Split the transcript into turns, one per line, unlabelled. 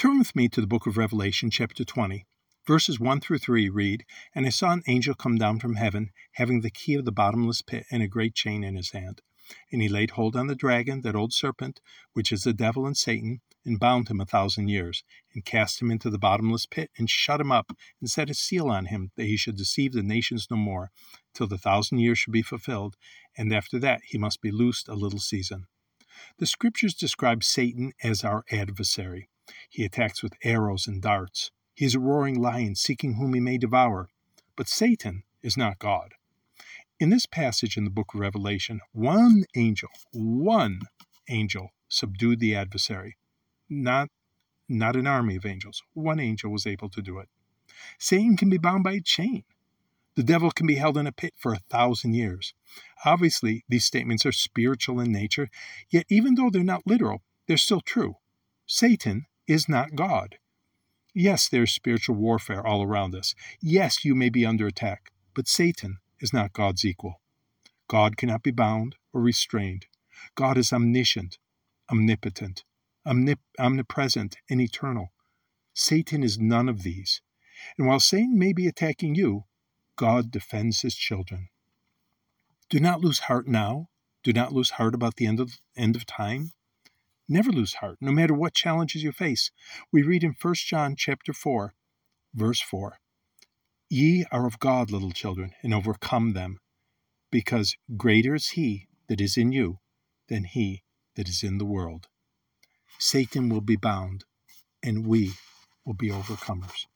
Turn with me to the book of Revelation, chapter 20. Verses 1 through 3 read And I saw an angel come down from heaven, having the key of the bottomless pit and a great chain in his hand. And he laid hold on the dragon, that old serpent, which is the devil and Satan, and bound him a thousand years, and cast him into the bottomless pit, and shut him up, and set a seal on him, that he should deceive the nations no more, till the thousand years should be fulfilled, and after that he must be loosed a little season. The scriptures describe Satan as our adversary. He attacks with arrows and darts. He is a roaring lion seeking whom he may devour. But Satan is not God. In this passage in the book of Revelation, one angel, one angel subdued the adversary. Not, not an army of angels. One angel was able to do it. Satan can be bound by a chain. The devil can be held in a pit for a thousand years. Obviously, these statements are spiritual in nature, yet even though they're not literal, they're still true. Satan is not God. Yes, there's spiritual warfare all around us. Yes, you may be under attack, but Satan is not God's equal. God cannot be bound or restrained. God is omniscient, omnipotent, omnip- omnipresent, and eternal. Satan is none of these. And while Satan may be attacking you, God defends his children. Do not lose heart now. Do not lose heart about the end of end of time. Never lose heart, no matter what challenges you face. We read in 1 John chapter 4, verse 4. Ye are of God, little children, and overcome them, because greater is he that is in you than he that is in the world. Satan will be bound, and we will be overcomers.